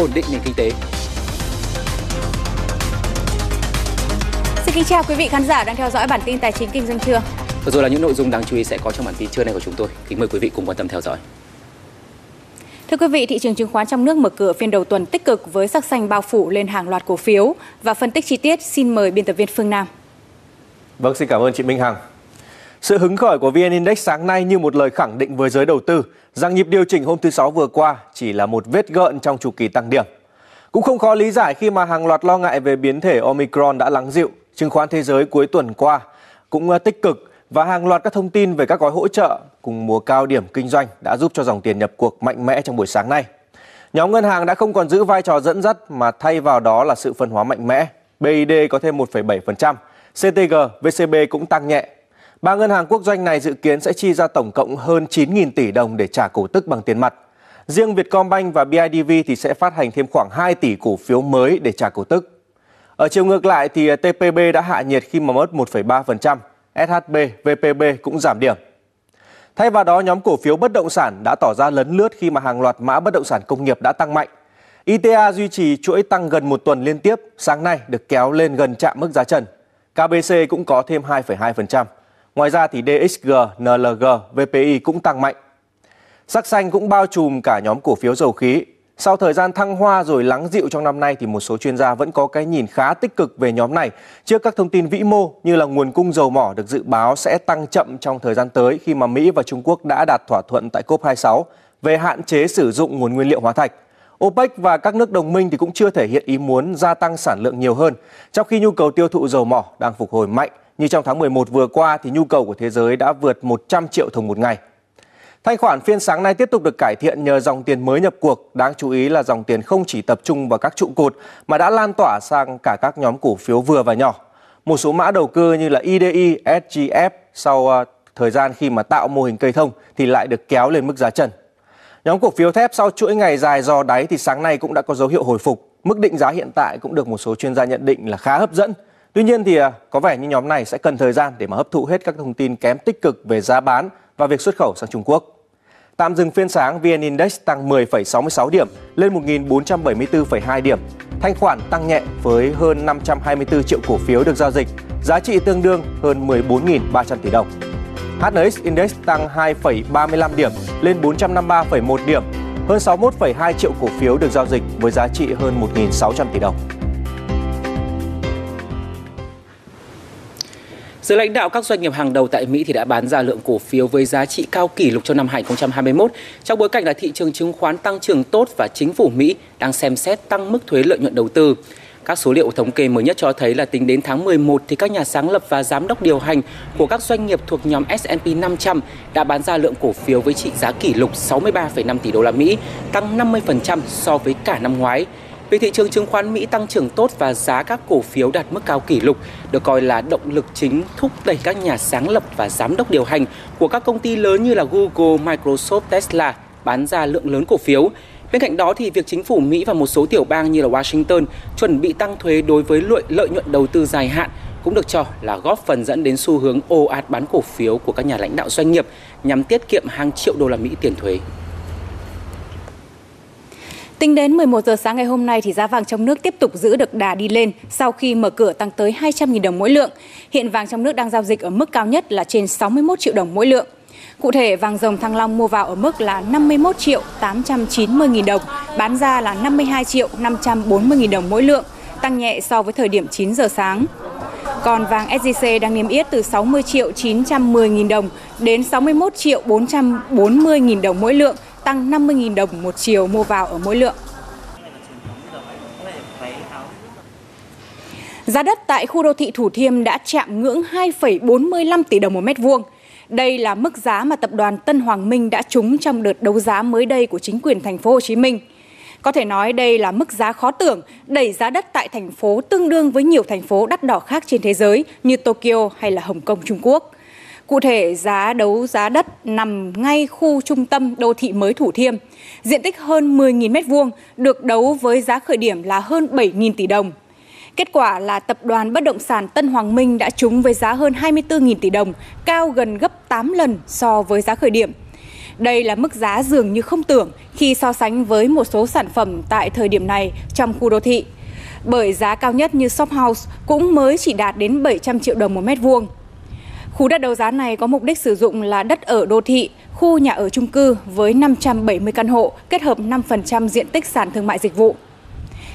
ổn định nền kinh tế. Xin kính chào quý vị khán giả đang theo dõi bản tin tài chính kinh doanh trưa. Vừa rồi là những nội dung đáng chú ý sẽ có trong bản tin trưa nay của chúng tôi. Kính mời quý vị cùng quan tâm theo dõi. Thưa quý vị, thị trường chứng khoán trong nước mở cửa phiên đầu tuần tích cực với sắc xanh bao phủ lên hàng loạt cổ phiếu và phân tích chi tiết xin mời biên tập viên Phương Nam. Vâng, xin cảm ơn chị Minh Hằng. Sự hứng khởi của VN Index sáng nay như một lời khẳng định với giới đầu tư rằng nhịp điều chỉnh hôm thứ Sáu vừa qua chỉ là một vết gợn trong chu kỳ tăng điểm. Cũng không khó lý giải khi mà hàng loạt lo ngại về biến thể Omicron đã lắng dịu, chứng khoán thế giới cuối tuần qua cũng ờ, tích cực và hàng loạt các thông tin về các gói hỗ trợ cùng mùa cao điểm kinh doanh đã giúp cho dòng tiền nhập cuộc mạnh mẽ trong buổi sáng nay. Nhóm ngân hàng đã không còn giữ vai trò dẫn dắt mà thay vào đó là sự phân hóa mạnh mẽ. BID có thêm 1,7%, CTG, VCB cũng tăng nhẹ. Ba ngân hàng quốc doanh này dự kiến sẽ chi ra tổng cộng hơn 9.000 tỷ đồng để trả cổ tức bằng tiền mặt. Riêng Vietcombank và BIDV thì sẽ phát hành thêm khoảng 2 tỷ cổ phiếu mới để trả cổ tức. Ở chiều ngược lại thì TPB đã hạ nhiệt khi mà mất 1,3%, SHB, VPB cũng giảm điểm. Thay vào đó, nhóm cổ phiếu bất động sản đã tỏ ra lấn lướt khi mà hàng loạt mã bất động sản công nghiệp đã tăng mạnh. ITA duy trì chuỗi tăng gần một tuần liên tiếp, sáng nay được kéo lên gần chạm mức giá trần. KBC cũng có thêm 2,2%. Ngoài ra thì DXG, NLG, VPI cũng tăng mạnh. Sắc xanh cũng bao trùm cả nhóm cổ phiếu dầu khí. Sau thời gian thăng hoa rồi lắng dịu trong năm nay thì một số chuyên gia vẫn có cái nhìn khá tích cực về nhóm này trước các thông tin vĩ mô như là nguồn cung dầu mỏ được dự báo sẽ tăng chậm trong thời gian tới khi mà Mỹ và Trung Quốc đã đạt thỏa thuận tại COP26 về hạn chế sử dụng nguồn nguyên liệu hóa thạch. OPEC và các nước đồng minh thì cũng chưa thể hiện ý muốn gia tăng sản lượng nhiều hơn, trong khi nhu cầu tiêu thụ dầu mỏ đang phục hồi mạnh như trong tháng 11 vừa qua thì nhu cầu của thế giới đã vượt 100 triệu thùng một ngày. Thanh khoản phiên sáng nay tiếp tục được cải thiện nhờ dòng tiền mới nhập cuộc. Đáng chú ý là dòng tiền không chỉ tập trung vào các trụ cột mà đã lan tỏa sang cả các nhóm cổ phiếu vừa và nhỏ. Một số mã đầu cơ như là IDI, SGF sau ờ, thời gian khi mà tạo mô hình cây thông thì lại được kéo lên mức giá trần. Nhóm cổ phiếu thép sau chuỗi ngày dài do đáy thì sáng nay cũng đã có dấu hiệu hồi phục. Mức định giá hiện tại cũng được một số chuyên gia nhận định là khá hấp dẫn. Tuy nhiên thì à, có vẻ như nhóm này sẽ cần thời gian để mà hấp thụ hết các thông tin kém tích cực về giá bán và việc xuất khẩu sang Trung Quốc. Tạm dừng phiên sáng, VN Index tăng 10,66 điểm lên 1.474,2 điểm. Thanh khoản tăng nhẹ với hơn 524 triệu cổ phiếu được giao dịch, giá trị tương đương hơn 14.300 tỷ đồng. HNX Index tăng 2,35 điểm lên 453,1 điểm, hơn 61,2 triệu cổ phiếu được giao dịch với giá trị hơn 1.600 tỷ đồng. Giới lãnh đạo các doanh nghiệp hàng đầu tại Mỹ thì đã bán ra lượng cổ phiếu với giá trị cao kỷ lục cho năm 2021 trong bối cảnh là thị trường chứng khoán tăng trưởng tốt và chính phủ Mỹ đang xem xét tăng mức thuế lợi nhuận đầu tư. Các số liệu thống kê mới nhất cho thấy là tính đến tháng 11 thì các nhà sáng lập và giám đốc điều hành của các doanh nghiệp thuộc nhóm S&P 500 đã bán ra lượng cổ phiếu với trị giá kỷ lục 63,5 tỷ đô la Mỹ, tăng 50% so với cả năm ngoái. Việc thị trường chứng khoán Mỹ tăng trưởng tốt và giá các cổ phiếu đạt mức cao kỷ lục được coi là động lực chính thúc đẩy các nhà sáng lập và giám đốc điều hành của các công ty lớn như là Google, Microsoft, Tesla bán ra lượng lớn cổ phiếu. Bên cạnh đó thì việc chính phủ Mỹ và một số tiểu bang như là Washington chuẩn bị tăng thuế đối với lợi lợi nhuận đầu tư dài hạn cũng được cho là góp phần dẫn đến xu hướng ồ ạt bán cổ phiếu của các nhà lãnh đạo doanh nghiệp nhằm tiết kiệm hàng triệu đô la Mỹ tiền thuế. Tính đến 11 giờ sáng ngày hôm nay thì giá vàng trong nước tiếp tục giữ được đà đi lên sau khi mở cửa tăng tới 200.000 đồng mỗi lượng. Hiện vàng trong nước đang giao dịch ở mức cao nhất là trên 61 triệu đồng mỗi lượng. Cụ thể, vàng dòng Thăng Long mua vào ở mức là 51 triệu 890 nghìn đồng, bán ra là 52 triệu 540 nghìn đồng mỗi lượng, tăng nhẹ so với thời điểm 9 giờ sáng. Còn vàng SJC đang niêm yết từ 60 triệu 910 nghìn đồng đến 61 triệu 440 nghìn đồng mỗi lượng, tăng 50.000 đồng một chiều mua vào ở mỗi lượng. Giá đất tại khu đô thị Thủ Thiêm đã chạm ngưỡng 2,45 tỷ đồng một mét vuông. Đây là mức giá mà tập đoàn Tân Hoàng Minh đã trúng trong đợt đấu giá mới đây của chính quyền thành phố Hồ Chí Minh. Có thể nói đây là mức giá khó tưởng, đẩy giá đất tại thành phố tương đương với nhiều thành phố đắt đỏ khác trên thế giới như Tokyo hay là Hồng Kông Trung Quốc. Cụ thể, giá đấu giá đất nằm ngay khu trung tâm đô thị mới Thủ Thiêm, diện tích hơn 10.000 m2, được đấu với giá khởi điểm là hơn 7.000 tỷ đồng. Kết quả là tập đoàn bất động sản Tân Hoàng Minh đã trúng với giá hơn 24.000 tỷ đồng, cao gần gấp 8 lần so với giá khởi điểm. Đây là mức giá dường như không tưởng khi so sánh với một số sản phẩm tại thời điểm này trong khu đô thị. Bởi giá cao nhất như shop house cũng mới chỉ đạt đến 700 triệu đồng một mét vuông. Khu đất đấu giá này có mục đích sử dụng là đất ở đô thị, khu nhà ở chung cư với 570 căn hộ, kết hợp 5% diện tích sàn thương mại dịch vụ.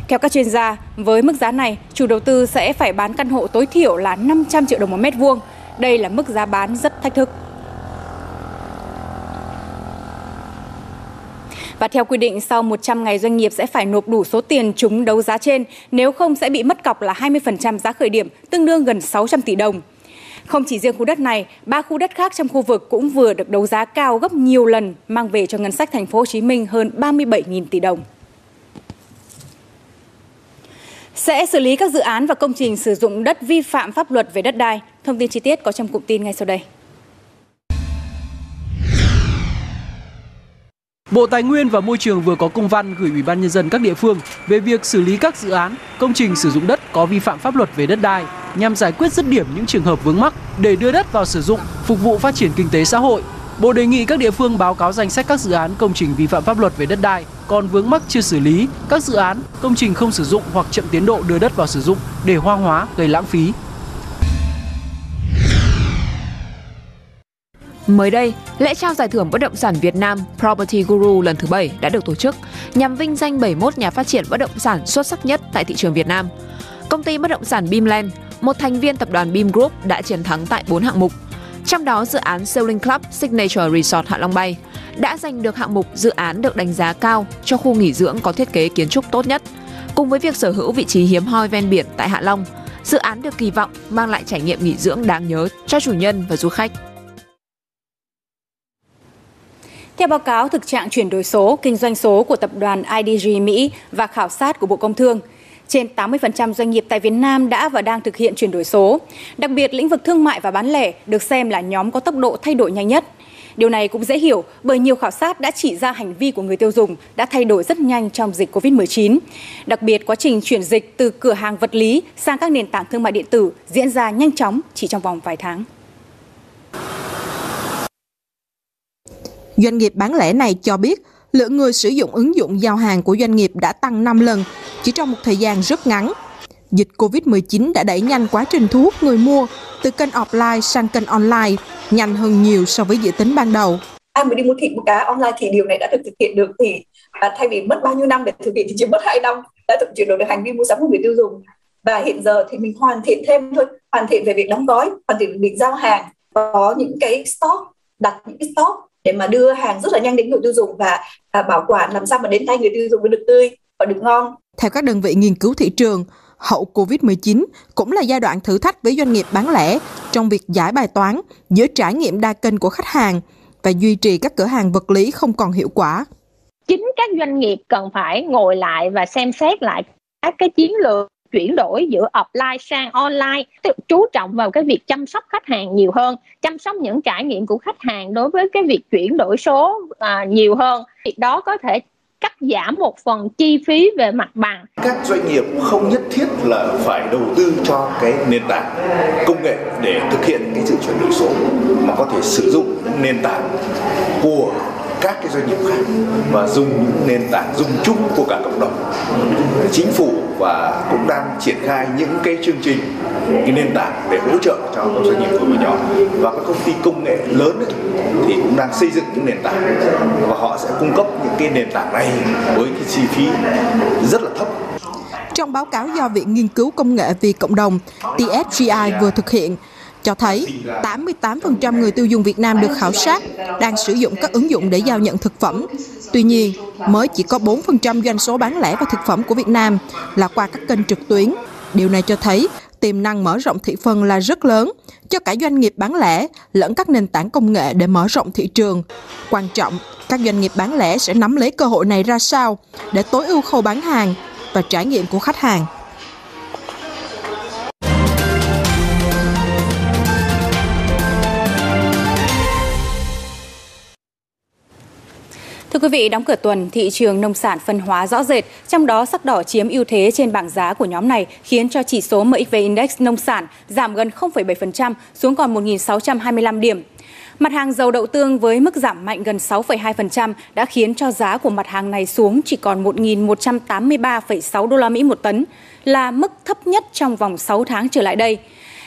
Theo các chuyên gia, với mức giá này, chủ đầu tư sẽ phải bán căn hộ tối thiểu là 500 triệu đồng một mét vuông. Đây là mức giá bán rất thách thức. Và theo quy định, sau 100 ngày doanh nghiệp sẽ phải nộp đủ số tiền chúng đấu giá trên, nếu không sẽ bị mất cọc là 20% giá khởi điểm, tương đương gần 600 tỷ đồng. Không chỉ riêng khu đất này, ba khu đất khác trong khu vực cũng vừa được đấu giá cao gấp nhiều lần, mang về cho ngân sách thành phố Hồ Chí Minh hơn 37.000 tỷ đồng. Sẽ xử lý các dự án và công trình sử dụng đất vi phạm pháp luật về đất đai. Thông tin chi tiết có trong cụm tin ngay sau đây. Bộ Tài nguyên và Môi trường vừa có công văn gửi Ủy ban nhân dân các địa phương về việc xử lý các dự án, công trình sử dụng đất có vi phạm pháp luật về đất đai nhằm giải quyết dứt điểm những trường hợp vướng mắc để đưa đất vào sử dụng phục vụ phát triển kinh tế xã hội. Bộ đề nghị các địa phương báo cáo danh sách các dự án công trình vi phạm pháp luật về đất đai còn vướng mắc chưa xử lý, các dự án, công trình không sử dụng hoặc chậm tiến độ đưa đất vào sử dụng để hoang hóa, gây lãng phí, Mới đây, lễ trao giải thưởng bất động sản Việt Nam Property Guru lần thứ 7 đã được tổ chức nhằm vinh danh 71 nhà phát triển bất động sản xuất sắc nhất tại thị trường Việt Nam. Công ty bất động sản Beamland, một thành viên tập đoàn Beam Group đã chiến thắng tại 4 hạng mục. Trong đó dự án Sailing Club Signature Resort Hạ Long Bay đã giành được hạng mục dự án được đánh giá cao cho khu nghỉ dưỡng có thiết kế kiến trúc tốt nhất. Cùng với việc sở hữu vị trí hiếm hoi ven biển tại Hạ Long, dự án được kỳ vọng mang lại trải nghiệm nghỉ dưỡng đáng nhớ cho chủ nhân và du khách. Theo báo cáo thực trạng chuyển đổi số, kinh doanh số của tập đoàn IDG Mỹ và khảo sát của Bộ Công Thương, trên 80% doanh nghiệp tại Việt Nam đã và đang thực hiện chuyển đổi số. Đặc biệt, lĩnh vực thương mại và bán lẻ được xem là nhóm có tốc độ thay đổi nhanh nhất. Điều này cũng dễ hiểu bởi nhiều khảo sát đã chỉ ra hành vi của người tiêu dùng đã thay đổi rất nhanh trong dịch COVID-19. Đặc biệt, quá trình chuyển dịch từ cửa hàng vật lý sang các nền tảng thương mại điện tử diễn ra nhanh chóng chỉ trong vòng vài tháng. Doanh nghiệp bán lẻ này cho biết lượng người sử dụng ứng dụng giao hàng của doanh nghiệp đã tăng 5 lần chỉ trong một thời gian rất ngắn. Dịch Covid-19 đã đẩy nhanh quá trình thu hút người mua từ kênh offline sang kênh online, nhanh hơn nhiều so với dự tính ban đầu. Ai mới đi mua thịt một cá online thì điều này đã được thực hiện được thì à, thay vì mất bao nhiêu năm để thực hiện thì chỉ mất 2 năm đã thực chuyển đổi được hành vi mua sắm của người tiêu dùng và hiện giờ thì mình hoàn thiện thêm thôi hoàn thiện về việc đóng gói hoàn thiện về việc giao hàng có những cái stock đặt những cái stock để mà đưa hàng rất là nhanh đến người tiêu dùng và à, bảo quản làm sao mà đến tay người tiêu dùng được tươi và được ngon. Theo các đơn vị nghiên cứu thị trường, hậu Covid-19 cũng là giai đoạn thử thách với doanh nghiệp bán lẻ trong việc giải bài toán giữa trải nghiệm đa kênh của khách hàng và duy trì các cửa hàng vật lý không còn hiệu quả. Chính các doanh nghiệp cần phải ngồi lại và xem xét lại các cái chiến lược chuyển đổi giữa offline sang online chú trọng vào cái việc chăm sóc khách hàng nhiều hơn chăm sóc những trải nghiệm của khách hàng đối với cái việc chuyển đổi số à, nhiều hơn việc đó có thể cắt giảm một phần chi phí về mặt bằng. Các doanh nghiệp không nhất thiết là phải đầu tư cho cái nền tảng công nghệ để thực hiện cái sự chuyển đổi số mà có thể sử dụng nền tảng của các cái doanh nghiệp khác và dùng những nền tảng dùng chung của cả cộng đồng. Chính phủ và cũng đang triển khai những cái chương trình cái nền tảng để hỗ trợ cho các doanh nghiệp vừa và nhỏ. Và các công ty công nghệ lớn ấy, thì cũng đang xây dựng những nền tảng. Và họ sẽ cung cấp những cái nền tảng này với cái chi phí rất là thấp. Trong báo cáo do Viện Nghiên cứu Công nghệ vì Cộng đồng TSGI vừa thực hiện, cho thấy 88% người tiêu dùng Việt Nam được khảo sát đang sử dụng các ứng dụng để giao nhận thực phẩm. Tuy nhiên, mới chỉ có 4% doanh số bán lẻ và thực phẩm của Việt Nam là qua các kênh trực tuyến. Điều này cho thấy tiềm năng mở rộng thị phần là rất lớn cho cả doanh nghiệp bán lẻ lẫn các nền tảng công nghệ để mở rộng thị trường. Quan trọng, các doanh nghiệp bán lẻ sẽ nắm lấy cơ hội này ra sao để tối ưu khâu bán hàng và trải nghiệm của khách hàng. Thưa quý vị, đóng cửa tuần, thị trường nông sản phân hóa rõ rệt, trong đó sắc đỏ chiếm ưu thế trên bảng giá của nhóm này, khiến cho chỉ số MXV Index nông sản giảm gần 0,7% xuống còn 1.625 điểm. Mặt hàng dầu đậu tương với mức giảm mạnh gần 6,2% đã khiến cho giá của mặt hàng này xuống chỉ còn 1.183,6 đô la Mỹ một tấn, là mức thấp nhất trong vòng 6 tháng trở lại đây.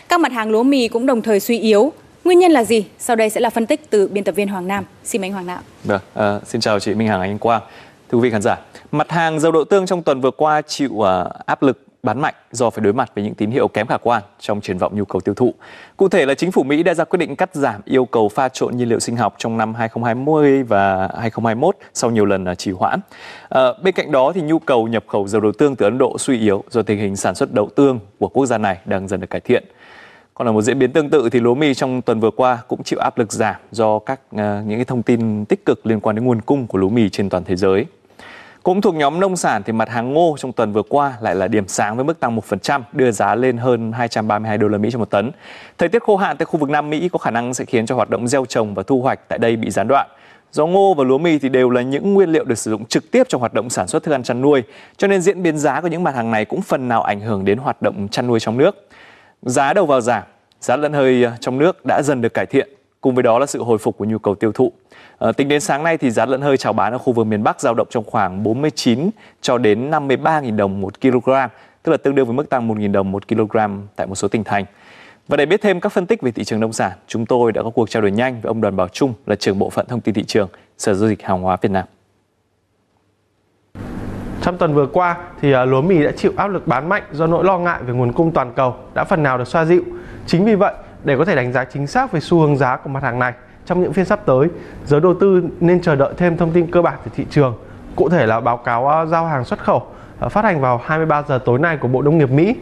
Các mặt hàng lúa mì cũng đồng thời suy yếu. Nguyên nhân là gì? Sau đây sẽ là phân tích từ biên tập viên Hoàng Nam. Xin mời anh Hoàng Nam. Vâng, à, xin chào chị Minh Hằng Anh Quang. Thưa quý vị khán giả, mặt hàng dầu đậu tương trong tuần vừa qua chịu uh, áp lực bán mạnh do phải đối mặt với những tín hiệu kém khả quan trong triển vọng nhu cầu tiêu thụ. Cụ thể là chính phủ Mỹ đã ra quyết định cắt giảm yêu cầu pha trộn nhiên liệu sinh học trong năm 2020 và 2021 sau nhiều lần ờ, trì hoãn. À, bên cạnh đó thì nhu cầu nhập khẩu dầu đậu tương từ Ấn Độ suy yếu do tình hình sản xuất đậu tương của quốc gia này đang dần được cải thiện. Còn ở một diễn biến tương tự thì lúa mì trong tuần vừa qua cũng chịu áp lực giảm do các uh, những cái thông tin tích cực liên quan đến nguồn cung của lúa mì trên toàn thế giới. Cũng thuộc nhóm nông sản thì mặt hàng ngô trong tuần vừa qua lại là điểm sáng với mức tăng 1%, đưa giá lên hơn 232 đô la Mỹ cho một tấn. Thời tiết khô hạn tại khu vực Nam Mỹ có khả năng sẽ khiến cho hoạt động gieo trồng và thu hoạch tại đây bị gián đoạn. Do ngô và lúa mì thì đều là những nguyên liệu được sử dụng trực tiếp trong hoạt động sản xuất thức ăn chăn nuôi, cho nên diễn biến giá của những mặt hàng này cũng phần nào ảnh hưởng đến hoạt động chăn nuôi trong nước. Giá đầu vào giảm, giá lợn hơi ờ, trong nước đã dần được cải thiện, cùng với đó là sự hồi phục của nhu cầu tiêu thụ. À, tính đến sáng nay thì giá lợn hơi chào bán ở khu vực miền Bắc dao động trong khoảng 49 cho đến 53.000 đồng một kg, tức là tương đương với mức tăng 1.000 đồng một kg tại một số tỉnh thành. Và để biết thêm các phân tích về thị trường nông sản, chúng tôi đã có cuộc trao đổi nhanh với ông Đoàn Bảo Trung là trưởng bộ phận thông tin thị trường Sở Giao dịch Hàng hóa Việt Nam. Trong tuần vừa qua thì à, lúa mì đã chịu áp lực bán mạnh do nỗi lo ngại về nguồn cung toàn cầu đã phần nào được xoa dịu. Chính vì vậy, để có thể đánh giá chính xác về xu hướng giá của mặt hàng này, trong những phiên sắp tới, giới đầu tư nên chờ đợi thêm thông tin cơ bản từ thị trường. Cụ thể là báo cáo à, giao hàng xuất khẩu à, phát hành vào 23 giờ tối nay của Bộ Nông nghiệp Mỹ.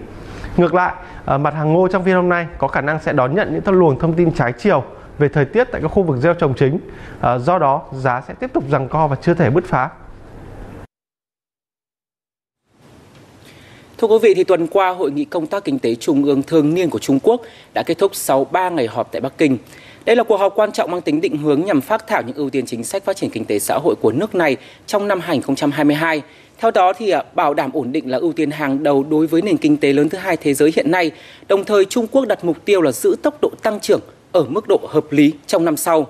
Ngược lại, mặt hàng ngô trong phiên hôm nay có khả năng sẽ đón nhận những thông luồng thông tin trái chiều về thời tiết tại các khu vực gieo trồng chính. Do đó, giá sẽ tiếp tục giằng co và chưa thể bứt phá. Thưa quý vị, thì tuần qua Hội nghị Công tác Kinh tế Trung ương thường niên của Trung Quốc đã kết thúc sau 3 ngày họp tại Bắc Kinh. Đây là cuộc họp quan trọng mang tính định hướng nhằm phát thảo những ưu tiên chính sách phát triển kinh tế xã hội của nước này trong năm 2022. Theo đó thì à, bảo đảm ổn định là ưu tiên hàng đầu đối với nền kinh tế lớn thứ hai thế giới hiện nay. Đồng thời Trung Quốc đặt mục tiêu là giữ tốc độ tăng trưởng ở mức độ hợp lý trong năm sau.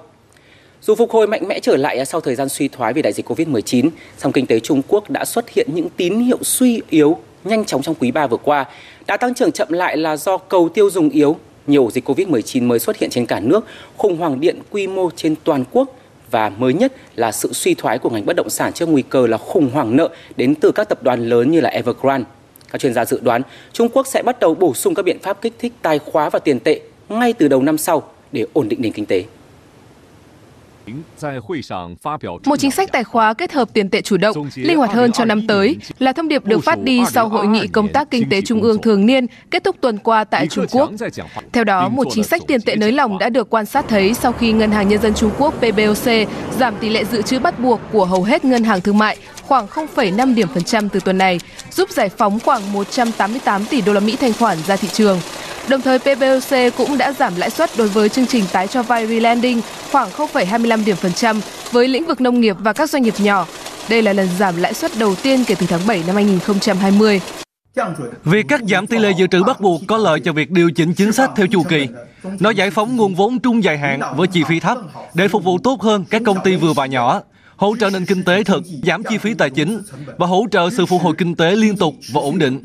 Dù phục hồi mạnh mẽ trở lại à, sau thời gian suy thoái vì đại dịch Covid-19, song kinh tế Trung Quốc đã xuất hiện những tín hiệu suy yếu nhanh chóng trong quý 3 vừa qua. Đã tăng trưởng chậm lại là do cầu tiêu dùng yếu nhiều dịch Covid-19 mới xuất hiện trên cả nước, khủng hoảng điện quy mô trên toàn quốc và mới nhất là sự suy thoái của ngành bất động sản trước nguy cơ là khủng hoảng nợ đến từ các tập đoàn lớn như là Evergrande. Các chuyên gia dự đoán Trung Quốc sẽ bắt đầu bổ sung các biện pháp kích thích tài khóa và tiền tệ ngay từ đầu năm sau để ổn định nền kinh tế. Một chính sách tài khóa kết hợp tiền tệ chủ động, linh hoạt hơn cho năm tới là thông điệp được phát đi sau hội nghị công tác kinh tế trung ương thường niên kết thúc tuần qua tại Trung Quốc. Theo đó, một chính sách tiền tệ nới lỏng đã được quan sát thấy sau khi Ngân hàng Nhân dân Trung Quốc PBOC giảm tỷ lệ dự trữ bắt buộc của hầu hết ngân hàng thương mại khoảng 0,5 điểm phần trăm từ tuần này, giúp giải phóng khoảng 188 tỷ đô la Mỹ thanh khoản ra thị trường. Đồng thời PBOC cũng đã giảm lãi suất đối với chương trình tái cho vay Relanding khoảng 0,25 điểm phần trăm với lĩnh vực nông nghiệp và các doanh nghiệp nhỏ. Đây là lần giảm lãi suất đầu tiên kể từ tháng 7 năm 2020. Việc cắt giảm tỷ lệ dự trữ bắt buộc có lợi cho việc điều chỉnh chính sách theo chu kỳ. Nó giải phóng nguồn vốn trung dài hạn với chi phí thấp để phục vụ tốt hơn các công ty vừa và nhỏ, hỗ trợ nền kinh tế thực, giảm chi phí tài chính và hỗ trợ sự phục hồi kinh tế liên tục và ổn định.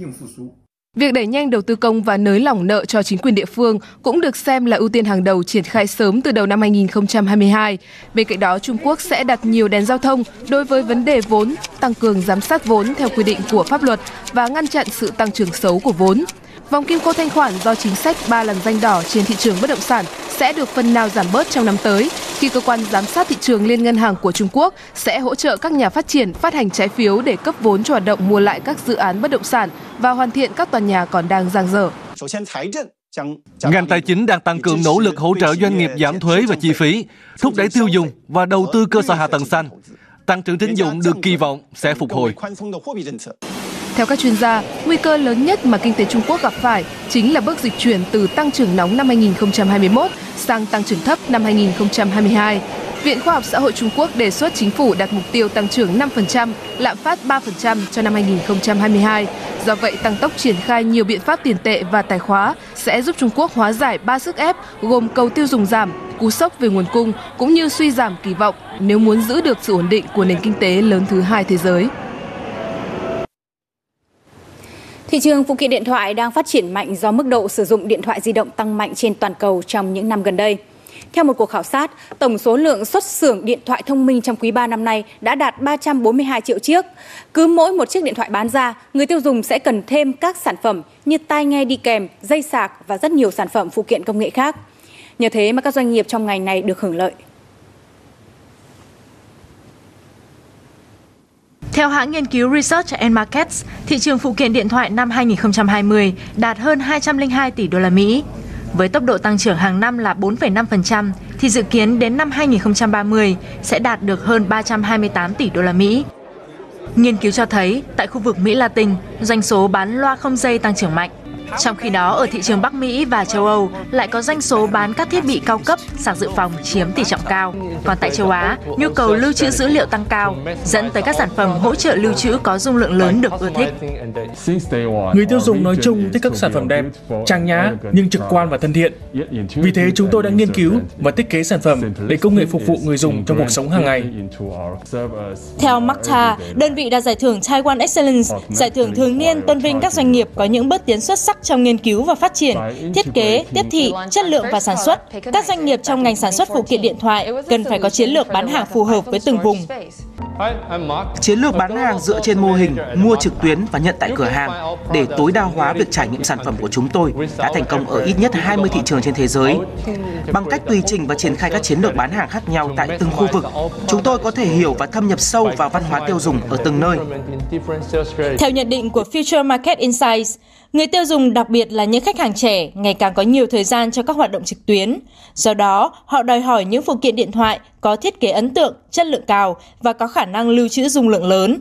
Việc đẩy nhanh đầu tư công và nới lỏng nợ cho chính quyền địa phương cũng được xem là ưu tiên hàng đầu triển khai sớm từ đầu năm 2022. Bên cạnh đó, Trung Quốc sẽ đặt nhiều đèn giao thông đối với vấn đề vốn, tăng cường giám sát vốn theo quy định của pháp luật và ngăn chặn sự tăng trưởng xấu của vốn. Vòng kim cô thanh khoản do chính sách ba lần danh đỏ trên thị trường bất động sản sẽ được phần nào giảm bớt trong năm tới khi cơ quan giám sát thị trường Liên ngân hàng của Trung Quốc sẽ hỗ trợ các nhà phát triển phát hành trái phiếu để cấp vốn cho hoạt động mua lại các dự án bất động sản và hoàn thiện các tòa nhà còn đang dang dở. Ngành tài chính đang tăng cường nỗ lực hỗ trợ doanh nghiệp giảm thuế và chi phí, thúc đẩy tiêu dùng và đầu tư cơ sở hạ tầng xanh. Tăng trưởng tín dụng được kỳ vọng sẽ phục hồi. Theo các chuyên gia, nguy cơ lớn nhất mà kinh tế Trung Quốc gặp phải chính là bước dịch chuyển từ tăng trưởng nóng năm 2021 sang tăng trưởng thấp năm 2022. Viện Khoa học Xã hội Trung Quốc đề xuất chính phủ đặt mục tiêu tăng trưởng 5%, lạm phát 3% cho năm 2022. Do vậy, tăng tốc triển khai nhiều biện pháp tiền tệ và tài khóa sẽ giúp Trung Quốc hóa giải ba sức ép gồm cầu tiêu dùng giảm, cú sốc về nguồn cung cũng như suy giảm kỳ vọng nếu muốn giữ được sự ổn định của nền kinh tế lớn thứ hai thế giới. Thị trường phụ kiện điện thoại đang phát triển mạnh do mức độ sử dụng điện thoại di động tăng mạnh trên toàn cầu trong những năm gần đây. Theo một cuộc khảo sát, tổng số lượng xuất xưởng điện thoại thông minh trong quý 3 năm nay đã đạt 342 triệu chiếc. Cứ mỗi một chiếc điện thoại bán ra, người tiêu dùng sẽ cần thêm các sản phẩm như tai nghe đi kèm, dây sạc và rất nhiều sản phẩm phụ kiện công nghệ khác. Nhờ thế mà các doanh nghiệp trong ngành này được hưởng lợi. Theo hãng nghiên cứu Research and Markets, thị trường phụ kiện điện thoại năm 2020 đạt hơn 202 tỷ đô la Mỹ. Với tốc độ tăng trưởng hàng năm là 4,5% thì dự kiến đến năm 2030 sẽ đạt được hơn 328 tỷ đô la Mỹ. Nghiên cứu cho thấy tại khu vực Mỹ Latin, doanh số bán loa không dây tăng trưởng mạnh. Trong khi đó, ở thị trường Bắc Mỹ và châu Âu lại có doanh số bán các thiết bị cao cấp, sạc dự phòng chiếm tỷ trọng cao. Còn tại châu Á, nhu cầu lưu trữ dữ liệu tăng cao, dẫn tới các sản phẩm hỗ trợ lưu trữ có dung lượng lớn được ưa thích. Người tiêu dùng nói chung thích các sản phẩm đẹp, trang nhã nhưng trực quan và thân thiện. Vì thế chúng tôi đã nghiên cứu và thiết kế sản phẩm để công nghệ phục vụ người dùng trong cuộc sống hàng ngày. Theo Makta, đơn vị đạt giải thưởng Taiwan Excellence, giải thưởng thường niên tôn vinh các doanh nghiệp có những bước tiến xuất sắc trong nghiên cứu và phát triển, thiết kế, tiếp thị, chất lượng và sản xuất. Các doanh nghiệp trong ngành sản xuất phụ kiện điện thoại cần phải có chiến lược bán hàng phù hợp với từng vùng. Chiến lược bán hàng dựa trên mô hình mua trực tuyến và nhận tại cửa hàng để tối đa hóa việc trải nghiệm sản phẩm của chúng tôi đã thành công ở ít nhất 20 thị trường trên thế giới. Bằng cách tùy chỉnh và triển khai các chiến lược bán hàng khác nhau tại từng khu vực, chúng tôi có thể hiểu và thâm nhập sâu vào văn hóa tiêu dùng ở từng nơi. Theo nhận định của Future Market Insights, người tiêu dùng đặc biệt là những khách hàng trẻ ngày càng có nhiều thời gian cho các hoạt động trực tuyến. Do đó, họ đòi hỏi những phụ kiện điện thoại có thiết kế ấn tượng, chất lượng cao và có khả năng lưu trữ dung lượng lớn.